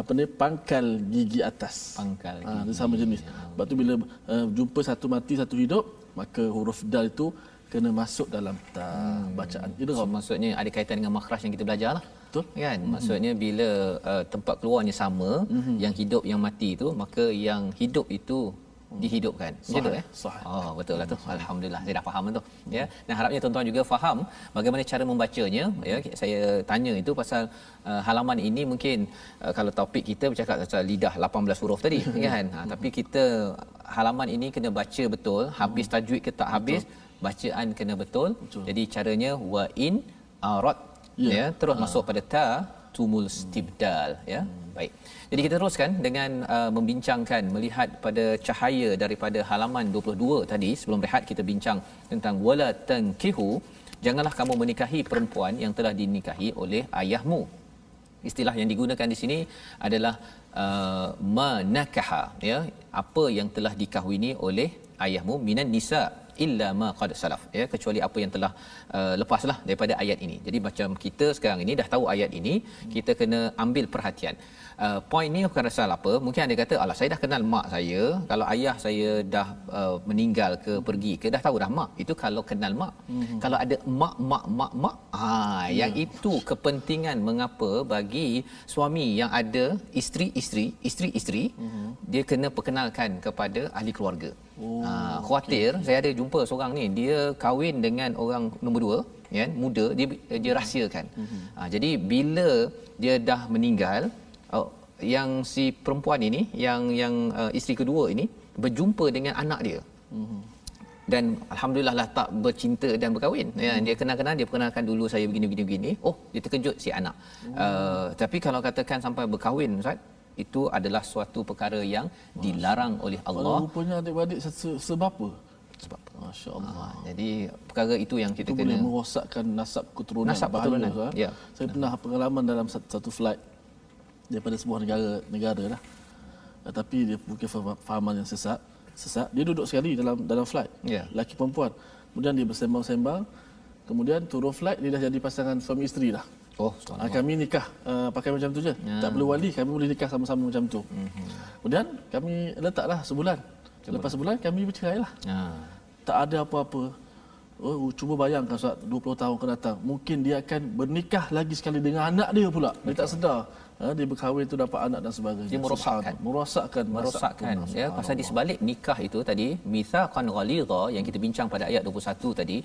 apa ni pangkal gigi atas Pangkal Ah, gigi. dia sama jenis. Sebab tu bila uh, jumpa satu mati satu hidup, maka huruf dal itu kena masuk dalam ta bacaan. So, Idgham. maksudnya ada kaitan dengan makhraj yang kita belajar lah. Betul. Kan? Maksudnya bila uh, tempat keluarnya sama, Mhm. yang hidup yang mati itu, maka yang hidup itu dihidupkan. Macam tu eh? sahih. Oh, betul lah tu. Alhamdulillah saya dah faham tu. Ya. Dan harapnya tuan-tuan juga faham bagaimana cara membacanya. Ya, saya tanya itu pasal uh, halaman ini mungkin uh, kalau topik kita bercakap pasal lidah 18 huruf tadi kan. Ha, tapi kita halaman ini kena baca betul, habis tajwid ke tak habis, bacaan kena betul. Jadi caranya wa in arad Ya. ya, terus masuk pada ta tumul stibdal ya. Baik. Jadi kita teruskan dengan uh, membincangkan melihat pada cahaya daripada halaman 22 tadi sebelum rehat kita bincang tentang wala tankihu janganlah kamu menikahi perempuan yang telah dinikahi oleh ayahmu. Istilah yang digunakan di sini adalah uh, manakaha ya apa yang telah dikahwini oleh ayahmu minan nisa illa ma qad salaf ya kecuali apa yang telah uh, lepaslah daripada ayat ini. Jadi macam kita sekarang ini dah tahu ayat ini, kita kena ambil perhatian. Uh, point ni bukan pasal apa, mungkin ada kata alah saya dah kenal mak saya, kalau ayah saya dah uh, meninggal ke pergi ke dah tahu dah mak. Itu kalau kenal mak. Mm-hmm. Kalau ada mak mak mak mak, ah yang itu kepentingan mengapa bagi suami yang ada isteri-isteri, isteri-isteri, mm-hmm. dia kena perkenalkan kepada ahli keluarga. Oh, ha, khawatir okay. saya ada jumpa seorang ni dia kahwin dengan orang nombor dua kan muda dia dia rahsiakan. Mm-hmm. Ha, jadi bila dia dah meninggal oh, yang si perempuan ini yang yang uh, isteri kedua ini berjumpa dengan anak dia. Mm-hmm. Dan alhamdulillah lah tak bercinta dan berkahwin. Ya, dia kenal-kenal dia perkenalkan dulu saya begini begini begini. Oh, dia terkejut si anak. Oh. Uh, tapi kalau katakan sampai berkahwin Ustaz, itu adalah suatu perkara yang dilarang oleh Allah. Kalau rupanya adik-beradik se- sebapa? Sebab Masya-Allah. Ha, jadi perkara itu yang kita Itu kena boleh merosakkan nasab keturunan. Nasab Bahaya, keturunan, Ustaz. ya. Saya pernah pengalaman dalam satu, flight daripada sebuah negara negara lah. Tetapi dia mungkin faham- fahaman yang sesat. Sesat. Dia duduk sekali dalam dalam flight. Ya. Laki perempuan. Kemudian dia bersembang-sembang. Kemudian turun flight dia dah jadi pasangan suami isteri dah. Oh, Ha, kami nikah uh, pakai macam tu je. Ya. Tak perlu wali, kami boleh nikah sama-sama macam tu. Mhm. Kemudian kami letaklah sebulan. Lepas sebulan kami bercerai lah. Ha. Tak ada apa-apa. Oh, cuba bayangkan Ustaz 20 tahun akan datang. Mungkin dia akan bernikah lagi sekali dengan anak dia pula. Dia tak sedar. Ha, dia berkahwin tu dapat anak dan sebagainya. Dia merosakkan. Merosakkan. merosakkan ya pasal di sebalik nikah itu tadi mitsaqan ghalidha yang kita bincang pada ayat 21 tadi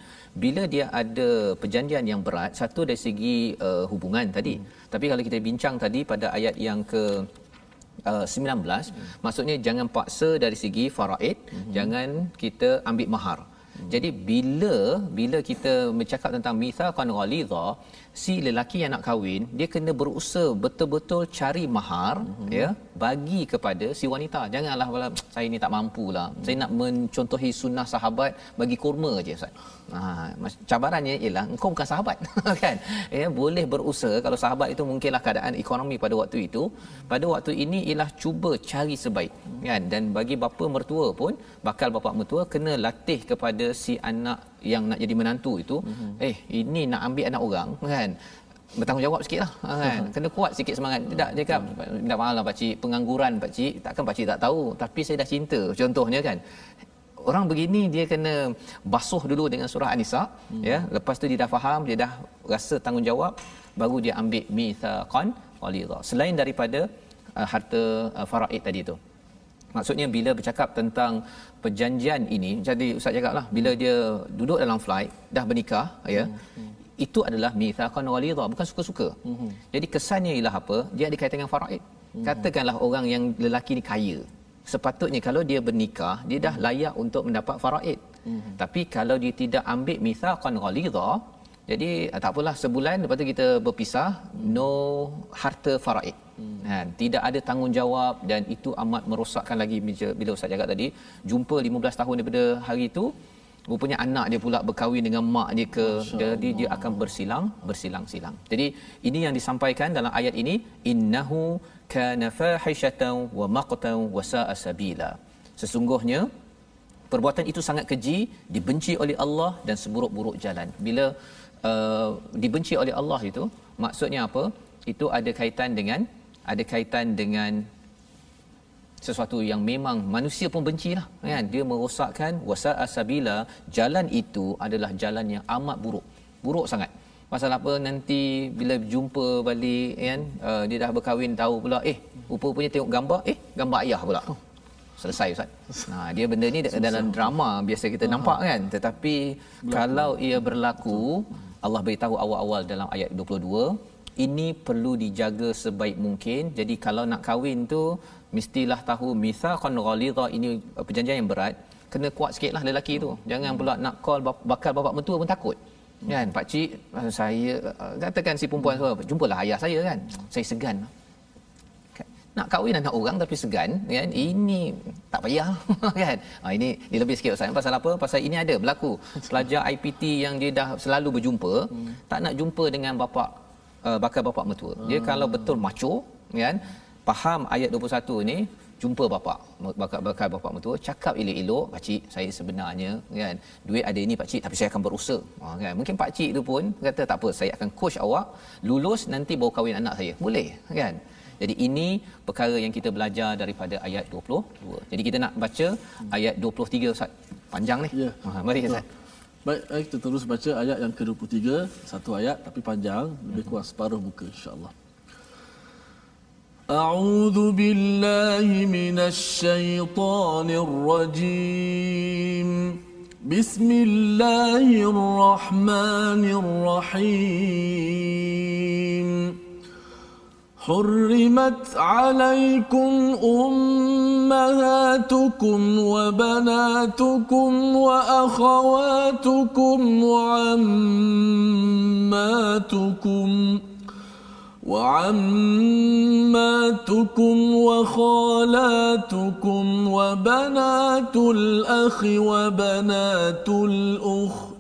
bila dia ada perjanjian yang berat satu dari segi uh, hubungan tadi hmm. tapi kalau kita bincang tadi pada ayat yang ke Uh, 19 hmm. maksudnya jangan paksa dari segi faraid hmm. jangan kita ambil mahar hmm. jadi bila bila kita bercakap tentang mitsaqan ghalidha si lelaki yang nak kahwin dia kena berusaha betul-betul cari mahar mm-hmm. ya bagi kepada si wanita. Janganlah wala saya ni tak mampulah. Mm. saya nak mencontohi sunnah sahabat bagi kurma je ustaz. Ha cabarannya ialah engkau bukan sahabat kan? Ya boleh berusaha. Kalau sahabat itu mungkinlah keadaan ekonomi pada waktu itu pada waktu ini ialah cuba cari sebaik kan? Dan bagi bapa mertua pun bakal bapa mertua kena latih kepada si anak yang nak jadi menantu itu mm-hmm. eh ini nak ambil anak orang kan? Bertanggungjawab sikit lah kan? Kena kuat sikit semangat. Tidak dia kan tak masalah pak cik. Pengangguran pak cik. Takkan pak cik tak tahu tapi saya dah cinta contohnya kan? Orang begini dia kena basuh dulu dengan surah an-nisa hmm. ya? Lepas tu dia dah faham dia dah rasa tanggungjawab baru dia ambil mitsaqan ghalidha. Selain daripada uh, harta uh, faraid tadi tu Maksudnya bila bercakap tentang perjanjian ini, jadi ustaz cakaplah bila dia duduk dalam flight dah bernikah ya. Hmm. Itu adalah mitsaqan ghalidha bukan suka-suka. Hmm. Jadi kesannya ialah apa? Dia ada kaitan dengan faraid. Hmm. Katakanlah orang yang lelaki ni kaya. Sepatutnya kalau dia bernikah, dia dah layak untuk mendapat faraid. Hmm. Tapi kalau dia tidak ambil mitsaqan ghalidha, jadi ah, tak apalah sebulan lepas tu kita berpisah, no harta faraid. Hmm. Ha, tidak ada tanggungjawab dan itu amat merosakkan lagi bila, bila Ustaz cakap tadi jumpa 15 tahun daripada hari itu rupanya anak dia pula berkahwin dengan mak dia ke jadi dia akan bersilang bersilang-silang. Jadi ini yang disampaikan dalam ayat ini innahu kana fahishatan wa maqtan wa sa'a sabila. Sesungguhnya perbuatan itu sangat keji dibenci oleh Allah dan seburuk-buruk jalan. Bila uh, dibenci oleh Allah itu maksudnya apa? Itu ada kaitan dengan ada kaitan dengan sesuatu yang memang manusia pun bencilah kan? Dia merosakkan wasa'a sabila jalan itu adalah jalan yang amat buruk. Buruk sangat. Pasal apa? Nanti bila jumpa balik kan uh, dia dah berkahwin tahu pula eh rupa-rupanya tengok gambar eh gambar ayah pula. Selesai ustaz. Nah dia benda ni dalam drama biasa kita nampak kan? Tetapi kalau ia berlaku Allah beritahu awal-awal dalam ayat 22 ini perlu dijaga sebaik mungkin. Jadi kalau nak kahwin tu mestilah tahu mitsaqan ghalidha. Ini uh, perjanjian yang berat. Kena kuat sikitlah lelaki tu. Jangan pula nak call bakal bapak mentua pun takut. Kan? Pak cik uh, saya uh, katakan si perempuan tu jumpalah ayah saya kan? Saya segan nak kahwin anak orang tapi segan kan? Ini tak payah kan? Ha, ini dia lebih sikit Ustaz. Pasal apa? Pasal ini ada berlaku. Pelajar IPT yang dia dah selalu berjumpa hmm. tak nak jumpa dengan bapa uh, bakal bapa mertua dia kalau betul macho kan faham ayat 21 ni jumpa bapa bakal bakal bapa mertua cakap elok-elok pak cik saya sebenarnya kan duit ada ini pak cik tapi saya akan berusaha ha, kan mungkin pak cik tu pun kata tak apa saya akan coach awak lulus nanti bawa kahwin anak saya boleh kan jadi ini perkara yang kita belajar daripada ayat 22. Jadi kita nak baca ayat 23 Ustaz. Panjang ni. Ya. Ha, mari Ustaz. Baik, baik, kita terus baca ayat yang ke-23, satu ayat tapi panjang, lebih kurang separuh muka insya-Allah. أعوذ بالله من الشيطان الرجيم بسم الله الرحمن الرحيم حرمت عليكم أمهاتكم وبناتكم وأخواتكم وعماتكم وعماتكم وخالاتكم وبنات الأخ وبنات الأخت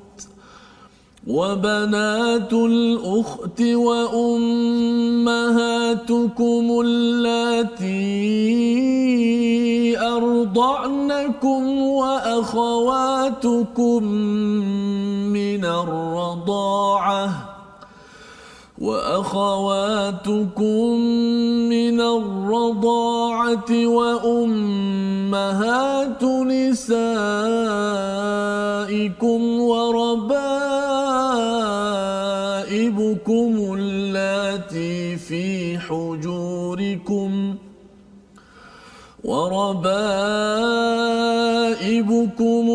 وبنات الأخت وأمهاتكم اللاتي أرضعنكم وأخواتكم من الرضاعة وأخواتكم من الرضاعة وأمهات نسائكم وربائبكم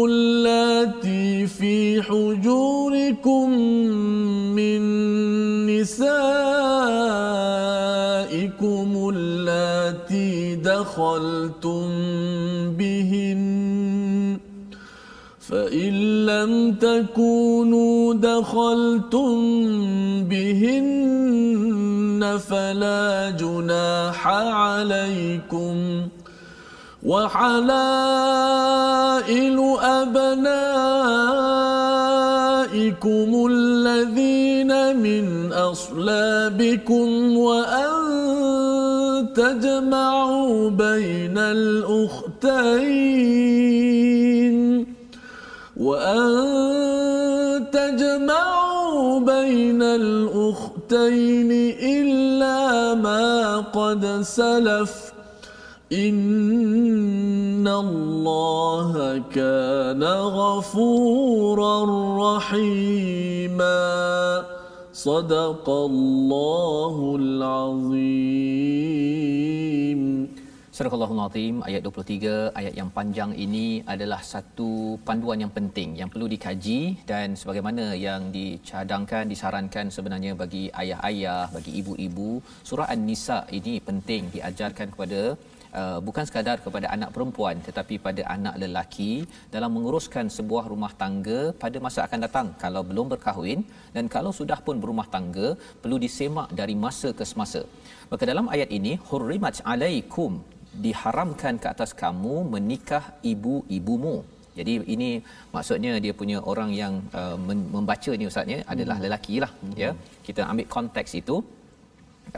اللاتي في حجوركم من نسائكم اللاتي دخلتم بهن فإن لم تكونوا دخلتم بهن فلا جناح عليكم وحلائل أبنائكم الذين من أصلابكم وأن تجمعوا بين الأختين وأن تجمعوا بين الأختين إلا ما قد سلف إن الله كان غفورا رحيما صدق الله العظيم Surah Allahul Azim ayat 23 ayat yang panjang ini adalah satu panduan yang penting yang perlu dikaji dan sebagaimana yang dicadangkan disarankan sebenarnya bagi ayah-ayah bagi ibu-ibu surah An-Nisa ini penting diajarkan kepada uh, bukan sekadar kepada anak perempuan tetapi pada anak lelaki dalam menguruskan sebuah rumah tangga pada masa akan datang. Kalau belum berkahwin dan kalau sudah pun berumah tangga perlu disemak dari masa ke semasa. Maka dalam ayat ini hurrimat alaikum diharamkan ke atas kamu menikah ibu-ibumu. Jadi ini maksudnya dia punya orang yang uh, membaca ni ustaznya adalah hmm. lelaki lah hmm. ya kita ambil konteks itu.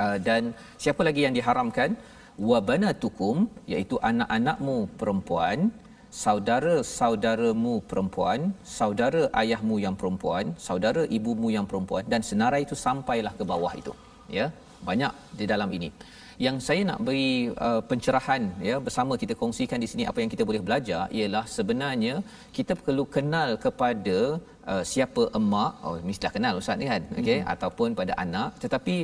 Uh, dan siapa lagi yang diharamkan wa banatukum iaitu anak-anakmu perempuan saudara-saudaramu perempuan saudara ayahmu yang perempuan saudara ibumu yang perempuan dan senarai itu sampailah ke bawah itu. Ya banyak di dalam ini. Yang saya nak beri uh, pencerahan ya bersama kita kongsikan di sini apa yang kita boleh belajar ialah sebenarnya kita perlu kenal kepada uh, siapa emak. Oh mestilah kenal ustaz ni kan? Okey? Hmm. ataupun pada anak. Tetapi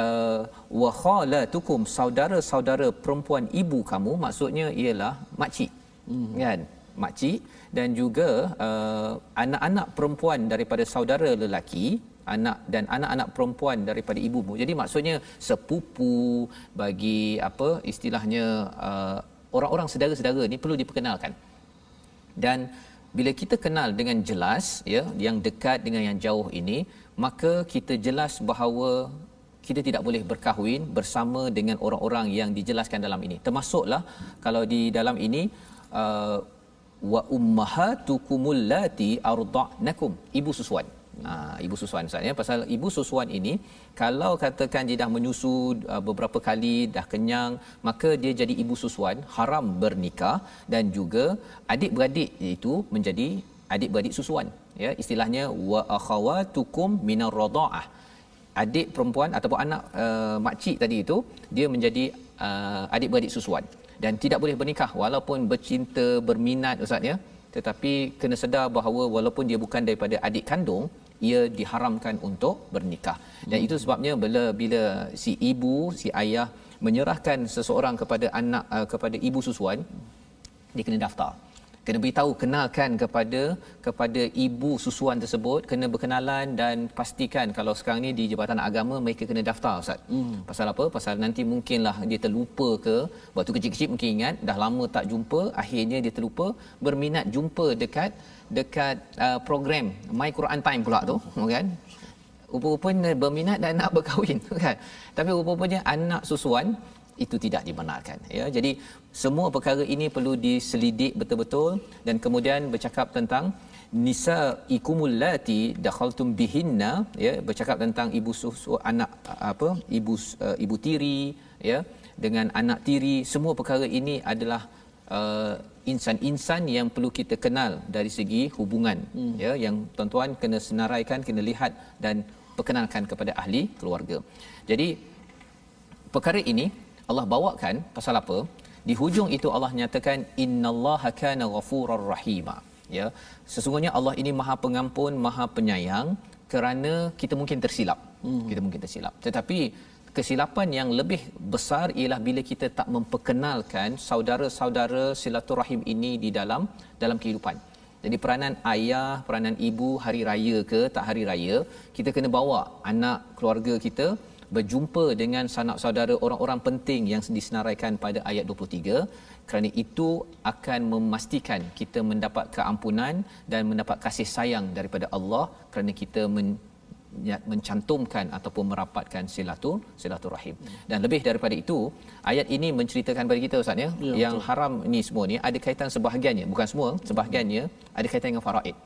uh, wa khalatukum saudara-saudara perempuan ibu kamu maksudnya ialah makcik hmm. kan makcik dan juga uh, anak-anak perempuan daripada saudara lelaki anak dan anak-anak perempuan daripada ibumu. Jadi maksudnya sepupu bagi apa istilahnya uh, orang-orang saudara-saudara ni perlu diperkenalkan. Dan bila kita kenal dengan jelas ya yang dekat dengan yang jauh ini, maka kita jelas bahawa kita tidak boleh berkahwin bersama dengan orang-orang yang dijelaskan dalam ini. Termasuklah kalau di dalam ini uh, wa ummahatukumul lati arda'nakum. Ibu susuan. Ha, ibu susuan Ustaz ya. Pasal ibu susuan ini kalau katakan dia dah menyusu uh, beberapa kali dah kenyang maka dia jadi ibu susuan haram bernikah dan juga adik-beradik itu menjadi adik-beradik susuan ya. Istilahnya wa akhawatukum minar radaah adik perempuan ataupun anak uh, makcik tadi itu dia menjadi uh, adik-beradik susuan. Dan tidak boleh bernikah walaupun bercinta berminat ustaz ya. Tetapi kena sedar bahawa walaupun dia bukan daripada adik kandung ia diharamkan untuk bernikah. Dan hmm. itu sebabnya bila bila si ibu si ayah menyerahkan seseorang kepada anak uh, kepada ibu susuan dia kena daftar kena beritahu kenalkan kepada kepada ibu susuan tersebut. Kena berkenalan dan pastikan kalau sekarang ni di jabatan agama mereka kena daftar ustaz. Hmm. pasal apa? Pasal nanti mungkinlah dia terlupa ke waktu kecil-kecil mungkin ingat dah lama tak jumpa akhirnya dia terlupa berminat jumpa dekat dekat uh, program My Quran Time pula tu kan? Rupa-rupanya berminat dan nak berkahwin kan? Tapi rupa-rupanya anak susuan itu tidak dibenarkan ya jadi semua perkara ini perlu diselidik betul-betul dan kemudian bercakap tentang nisa ikumulati dakhaltum bihinna ya bercakap tentang ibu susu anak apa ibu uh, ibu tiri ya dengan anak tiri semua perkara ini adalah uh, insan-insan yang perlu kita kenal dari segi hubungan hmm. ya yang tuan-tuan kena senaraikan kena lihat dan perkenalkan kepada ahli keluarga. Jadi perkara ini Allah bawakan pasal apa? Di hujung itu Allah nyatakan innallaha kana ghafurar rahima. Ya. Sesungguhnya Allah ini Maha Pengampun, Maha Penyayang kerana kita mungkin tersilap. Hmm. Kita mungkin tersilap. Tetapi kesilapan yang lebih besar ialah bila kita tak memperkenalkan saudara-saudara silaturahim ini di dalam dalam kehidupan. Jadi peranan ayah, peranan ibu hari raya ke tak hari raya, kita kena bawa anak keluarga kita berjumpa dengan sanak saudara orang-orang penting yang disenaraikan pada ayat 23 kerana itu akan memastikan kita mendapat keampunan dan mendapat kasih sayang daripada Allah kerana kita men- mencantumkan ataupun merapatkan silatul silaturahim. Dan lebih daripada itu, ayat ini menceritakan bagi kita ustaz ya, ya yang betul. haram ini semua ni ada kaitan sebahagiannya, bukan semua, sebahagiannya ada kaitan dengan faraid.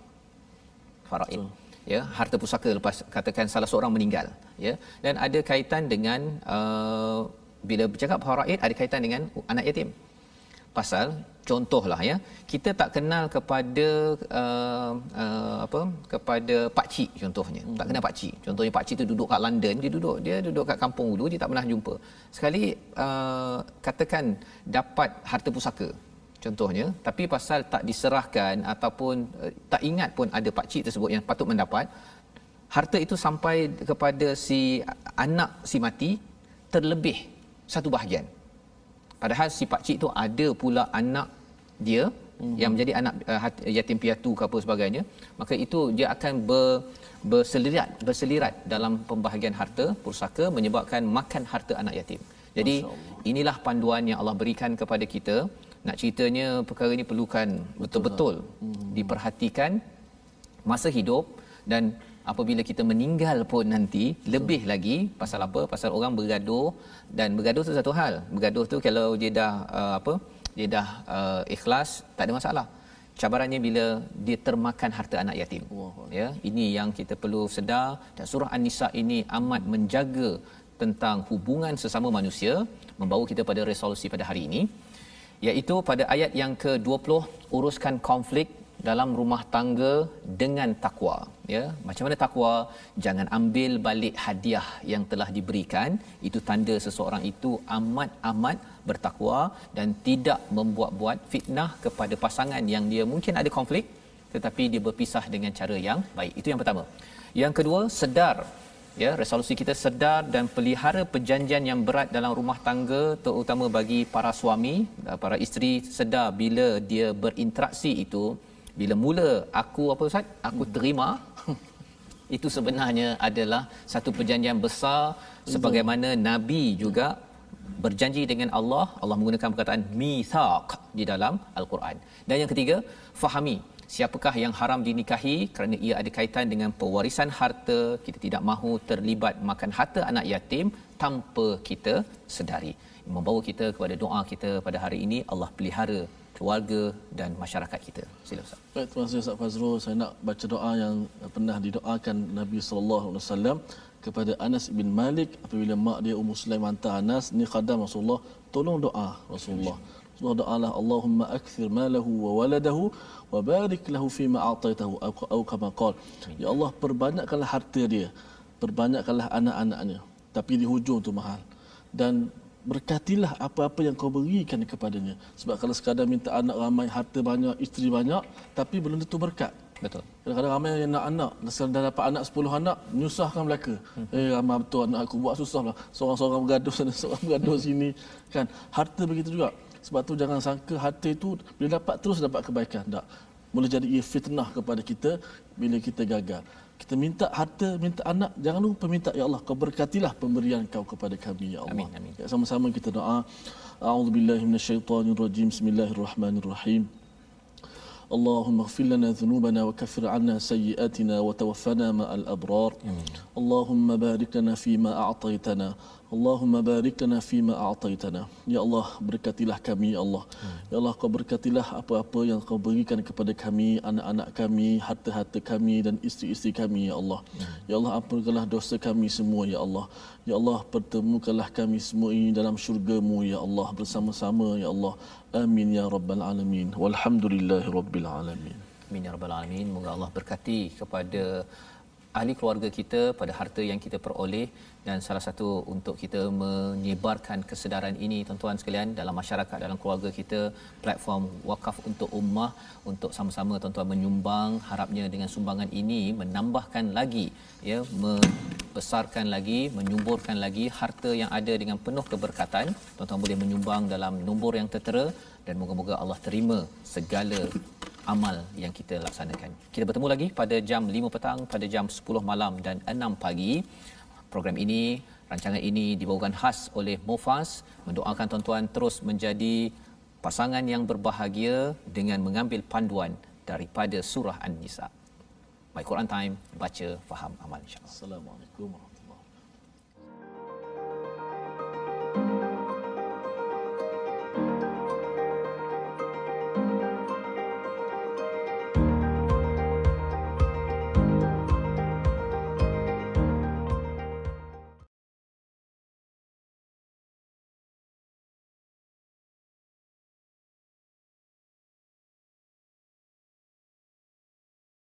Faraid. Betul ya harta pusaka lepas katakan salah seorang meninggal ya. Dan ada kaitan dengan uh, bila bercakap faraid ada kaitan dengan anak yatim. Pasal contohlah ya kita tak kenal kepada uh, uh, apa kepada pak cik contohnya. Hmm. tak kenal pak cik. Contohnya pak cik tu duduk kat London dia duduk dia duduk kat kampung dulu dia tak pernah jumpa. Sekali uh, katakan dapat harta pusaka contohnya tapi pasal tak diserahkan ataupun uh, tak ingat pun ada pak cik tersebut yang patut mendapat harta itu sampai kepada si anak si mati terlebih satu bahagian. Padahal si pak cik tu ada pula anak dia mm-hmm. yang menjadi anak uh, yatim piatu ke apa sebagainya maka itu dia akan ber, berselirat berselirat dalam pembahagian harta pusaka menyebabkan makan harta anak yatim. Jadi inilah panduan yang Allah berikan kepada kita nak ceritanya perkara ini perlukan betul-betul hmm. diperhatikan masa hidup dan apabila kita meninggal pun nanti Betul. lebih lagi pasal apa? Pasal orang bergaduh dan bergaduh tu satu hal. Bergaduh tu kalau dia dah uh, apa? Dia dah uh, ikhlas tak ada masalah. Cabarannya bila dia termakan harta anak yatim. Ya ini yang kita perlu sedar. Dan surah an-nisa ini amat menjaga tentang hubungan sesama manusia membawa kita pada resolusi pada hari ini iaitu pada ayat yang ke-20 uruskan konflik dalam rumah tangga dengan takwa. Ya macam mana takwa? Jangan ambil balik hadiah yang telah diberikan. Itu tanda seseorang itu amat amat bertakwa dan tidak membuat-buat fitnah kepada pasangan yang dia mungkin ada konflik tetapi dia berpisah dengan cara yang baik. Itu yang pertama. Yang kedua sedar ya resolusi kita sedar dan pelihara perjanjian yang berat dalam rumah tangga terutama bagi para suami para isteri sedar bila dia berinteraksi itu. Bila mula aku apa ustaz? Aku terima. Itu sebenarnya adalah satu perjanjian besar. Sebagaimana nabi juga berjanji dengan Allah Allah menggunakan perkataan mithaq di dalam al-Quran. Dan yang ketiga fahami siapakah yang haram dinikahi kerana ia ada kaitan dengan pewarisan harta kita tidak mahu terlibat makan harta anak yatim tanpa kita sedari membawa kita kepada doa kita pada hari ini Allah pelihara keluarga dan masyarakat kita. Sila Ustaz. Baik, terima kasih Ustaz Fazrul. Saya nak baca doa yang pernah didoakan Nabi sallallahu alaihi wasallam kepada Anas bin Malik apabila mak dia Ummu Sulaim hantar Anas ni khadam Rasulullah, tolong doa Rasulullah. Rasulullah doalah Allahumma akthir malahu wa waladahu wa barik lahu fi ma ataitahu atau kama qala. Ya Allah, perbanyakkanlah harta dia. Perbanyakkanlah anak-anaknya. Tapi di hujung tu mahal. Dan berkatilah apa-apa yang kau berikan kepadanya sebab kalau sekadar minta anak ramai harta banyak isteri banyak tapi belum tentu berkat betul kadang-kadang ramai yang nak anak kalau dah dapat anak 10 anak menyusahkan mereka hmm. eh ramai betul anak aku buat susah lah seorang-seorang bergaduh sana seorang bergaduh sini kan harta begitu juga sebab tu jangan sangka harta itu bila dapat terus dapat kebaikan tak boleh jadi ia fitnah kepada kita bila kita gagal kita minta harta, minta anak, jangan lupa minta ya Allah kau berkatilah pemberian kau kepada kami ya Allah. Amin, amin. Ya, sama-sama kita doa. A'udzubillahi minasyaitonirrajim. Bismillahirrahmanirrahim. اللهم اغفر لنا ذنوبنا وكفر عنا سيئاتنا وتوفنا مع الأبرار أمين. اللهم بارك لنا فيما أعطيتنا Allahumma barik lana fima a'taitana. Ya Allah, berkatilah kami ya Allah. Ya Allah, kau berkatilah apa-apa yang kau berikan kepada kami, anak-anak kami, harta-harta kami dan isteri-isteri kami ya Allah. Ya Allah, ampunilah dosa kami semua ya Allah. Ya Allah, pertemukanlah kami semua ini dalam syurga-Mu ya Allah bersama-sama ya Allah. Amin ya rabbal alamin. Walhamdulillahi rabbil alamin. Amin ya rabbal alamin. Moga Allah berkati kepada ahli keluarga kita pada harta yang kita peroleh dan salah satu untuk kita menyebarkan kesedaran ini tuan-tuan sekalian dalam masyarakat dalam keluarga kita platform wakaf untuk ummah untuk sama-sama tuan-tuan menyumbang harapnya dengan sumbangan ini menambahkan lagi ya membesarkan lagi menyuburkan lagi harta yang ada dengan penuh keberkatan. Tuan-tuan boleh menyumbang dalam nombor yang tertera dan moga-moga Allah terima segala amal yang kita laksanakan. Kita bertemu lagi pada jam 5 petang, pada jam 10 malam dan 6 pagi. Program ini, rancangan ini dibawakan khas oleh Mufas. Mendoakan tuan-tuan terus menjadi pasangan yang berbahagia dengan mengambil panduan daripada surah An-Nisa. My Quran Time, baca, faham, amal insyaAllah. Assalamualaikum warahmatullahi wabarakatuh.